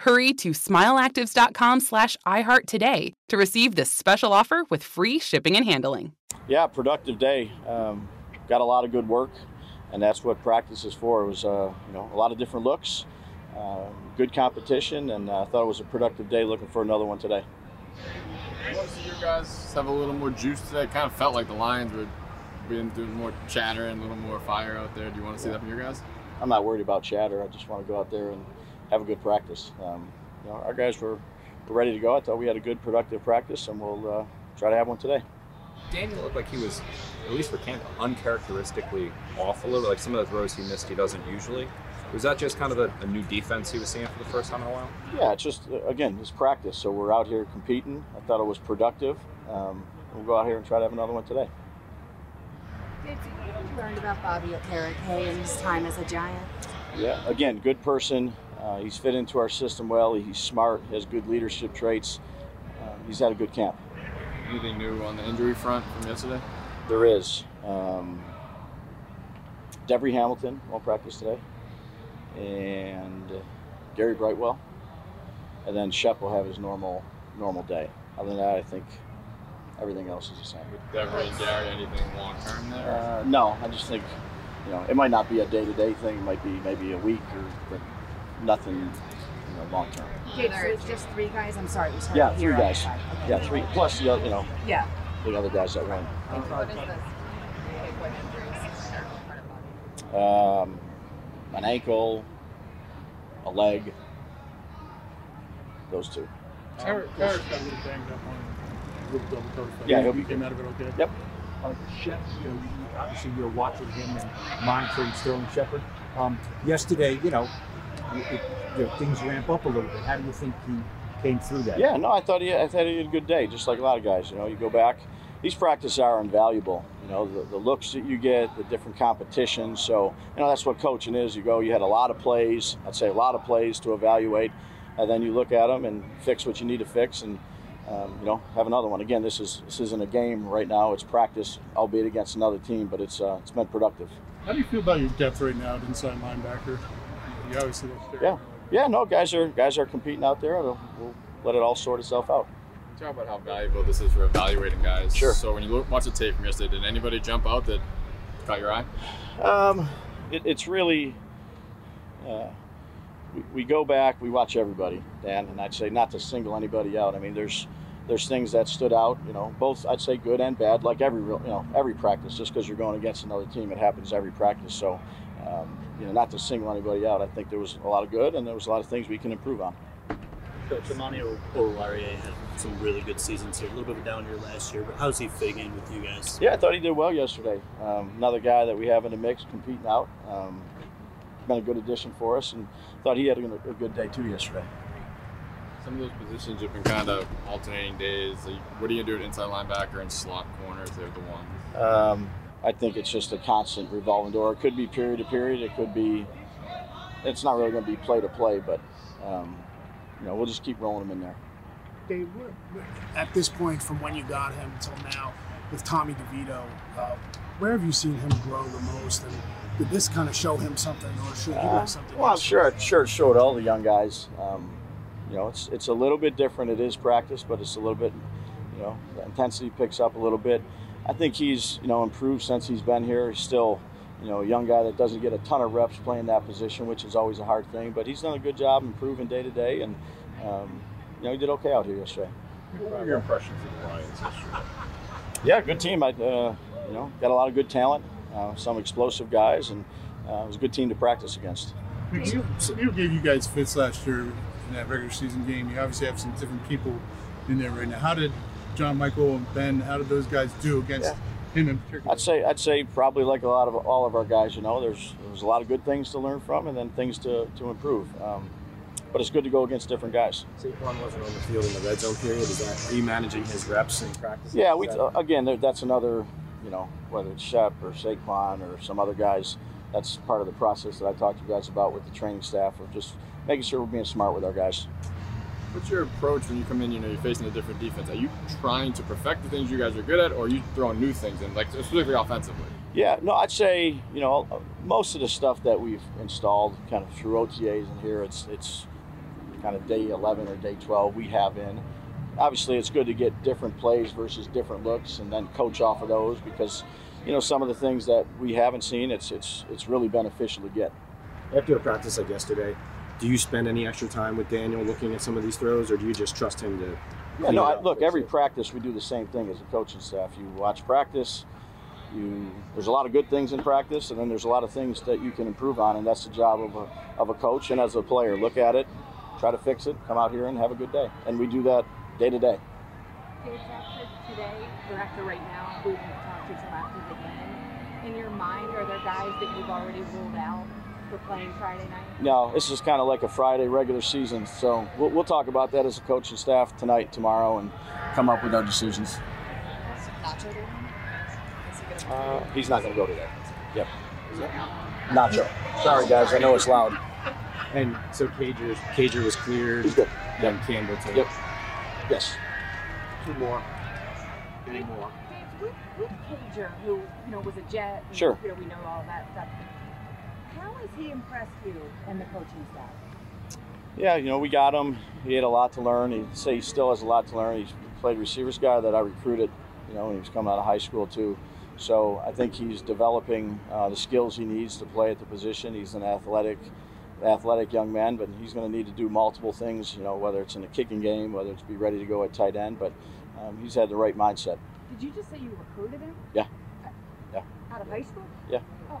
Hurry to smileactives.com slash iHeart today to receive this special offer with free shipping and handling. Yeah, productive day. Um, got a lot of good work, and that's what practice is for. It was uh, you know a lot of different looks, uh, good competition, and I uh, thought it was a productive day. Looking for another one today. I want to your guys have a little more juice today. It kind of felt like the Lions were being doing more chatter and a little more fire out there. Do you want to see yeah. that from your guys? I'm not worried about chatter. I just want to go out there and have a good practice. Um, you know, our guys were, were ready to go. I thought we had a good, productive practice, and we'll uh, try to have one today. Daniel looked like he was, at least for camp, uncharacteristically off a little. Like some of the throws he missed, he doesn't usually. Was that just kind of a, a, new defense he was seeing for the first time in a while? Yeah, it's just uh, again it's practice. So we're out here competing. I thought it was productive. Um, we'll go out here and try to have another one today. Did you learned about Bobby Okereke and his time as a Giant? Yeah, again, good person. Uh, he's fit into our system well. He's smart, has good leadership traits. Uh, he's had a good camp. Anything new on the injury front from yesterday? There is. Um, Devery Hamilton won't practice today, and Gary Brightwell, and then Shep will have his normal normal day. Other than that, I think everything else is the same. With Devery and Gary, anything long term there? Uh, no, I just think you know it might not be a day to day thing. It might be maybe a week or nothing you know, long term. Okay, so it's just three guys. I'm sorry. sorry yeah, three guys. Okay. Yeah, three plus the other, you know. Yeah. The other guys that won. What is this? Um, an ankle, a leg. Those two. Eric, Eric's got a little banged up on with double toe. Yeah, he'll be came out of it okay. Yep. Uh, Shep, you know, obviously you're watching him and monitoring Sterling Shepard. Um, yesterday, you know, it, you know, things ramp up a little bit. How do you think he came through that? Yeah, no, I thought he, I thought he had a good day, just like a lot of guys. You know, you go back. These practices are invaluable. You know, the, the looks that you get, the different competitions. So, you know, that's what coaching is. You go, you had a lot of plays. I'd say a lot of plays to evaluate, and then you look at them and fix what you need to fix, and um, you know, have another one. Again, this is this isn't a game right now. It's practice, albeit against another team, but it's uh, it's been productive. How do you feel about your depth right now at inside linebacker? You obviously look yeah, yeah. No, guys are guys are competing out there. We'll, we'll let it all sort itself out. Talk about how valuable this is for evaluating guys. Sure. So when you look, watch the tape from yesterday, did anybody jump out that caught your eye? Um, it, it's really. Uh, we, we go back, we watch everybody, Dan, and I'd say not to single anybody out. I mean, there's there's things that stood out, you know, both I'd say good and bad, like every you know every practice. Just because you're going against another team, it happens every practice. So um, you know, not to single anybody out. I think there was a lot of good, and there was a lot of things we can improve on. Coach Amani Oruwariye had some really good seasons here. A little bit of a down year last year, but how's he fitting in with you guys? Yeah, I thought he did well yesterday. Um, another guy that we have in the mix competing out. Um, been a good addition for us, and thought he had a, a good day too yesterday. Some of those positions have been kind of alternating days. Like, what are you gonna do at inside linebacker and slot corners? They're the ones. Um, I think it's just a constant revolving door. It could be period to period. It could be. It's not really going to be play to play, but um, you know we'll just keep rolling them in there. Dave, at this point, from when you got him until now, with Tommy DeVito, uh, where have you seen him grow the most? And did this kind of show him something, or should he uh, something? Well, I'm sure, sure it showed all the young guys. Um, you know, it's it's a little bit different. It is practice, but it's a little bit, you know, the intensity picks up a little bit. I think he's you know improved since he's been here. He's still you know a young guy that doesn't get a ton of reps playing that position, which is always a hard thing. But he's done a good job improving day to day, and um, you know, he did okay out here yesterday. What are your impressions of the Lions yesterday? Yeah, good team. I, uh, you know, got a lot of good talent, uh, some explosive guys, and uh, it was a good team to practice against. Neil, Neil gave you guys fits last year in that regular season game. You obviously have some different people in there right now. How did John Michael and Ben? How did those guys do against him in particular? I'd say I'd say probably like a lot of all of our guys, you know, there's there's a lot of good things to learn from, and then things to to improve. Um, but it's good to go against different guys. Saquon wasn't on the field in the red zone period. Is that are you managing his reps in practice? Yeah, we that- uh, again that's another, you know, whether it's Shep or Saquon or some other guys. That's part of the process that I talked to you guys about with the training staff of just making sure we're being smart with our guys. What's your approach when you come in? You know, you're facing a different defense. Are you trying to perfect the things you guys are good at, or are you throwing new things in, like specifically offensively? Yeah, no, I'd say you know most of the stuff that we've installed kind of through OTAs and here it's it's kind of day 11 or day 12 we have in. Obviously, it's good to get different plays versus different looks and then coach off of those because you know some of the things that we haven't seen it's it's it's really beneficial to get. After a practice like yesterday, do you spend any extra time with Daniel looking at some of these throws, or do you just trust him to? Yeah, no, I, look, every practice we do the same thing as a coaching staff. You watch practice, you there's a lot of good things in practice, and then there's a lot of things that you can improve on, and that's the job of a, of a coach and as a player. Look at it, try to fix it, come out here and have a good day, and we do that day to day. Today, or after right now, we can talk to you after the game. In your mind, are there guys that you've already ruled out for playing Friday night? No, this is kind of like a Friday regular season, so we'll, we'll talk about that as a coaching staff tonight, tomorrow, and come up with our decisions. Nacho doing? Is he gonna Uh, he's not going to go today. Yep. Nacho. Sorry, guys. I know it's loud. And so Cager, Cager was cleared. He's good. Then Campbell too. Yep. Yes. Two more. Three more. Dave, with, with Cager, who you know was a Jet, and, Sure. You know, we know all that stuff. How has he impressed you and the coaching staff? Yeah, you know, we got him. He had a lot to learn. He say he still has a lot to learn. He's played receivers guy that I recruited, you know, when he was coming out of high school too. So I think he's developing uh, the skills he needs to play at the position. He's an athletic, athletic young man, but he's going to need to do multiple things. You know, whether it's in the kicking game, whether it's be ready to go at tight end. But um, he's had the right mindset. Did you just say you recruited him Yeah, yeah, out of high school? yeah. Oh.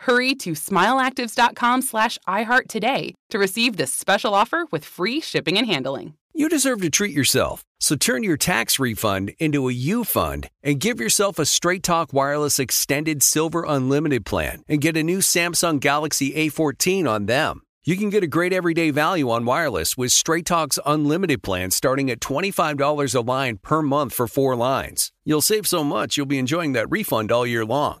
Hurry to smileactives.com slash iHeart today to receive this special offer with free shipping and handling. You deserve to treat yourself, so turn your tax refund into a U fund and give yourself a Straight Talk Wireless Extended Silver Unlimited plan and get a new Samsung Galaxy A14 on them. You can get a great everyday value on wireless with Straight Talk's unlimited plan starting at $25 a line per month for four lines. You'll save so much you'll be enjoying that refund all year long.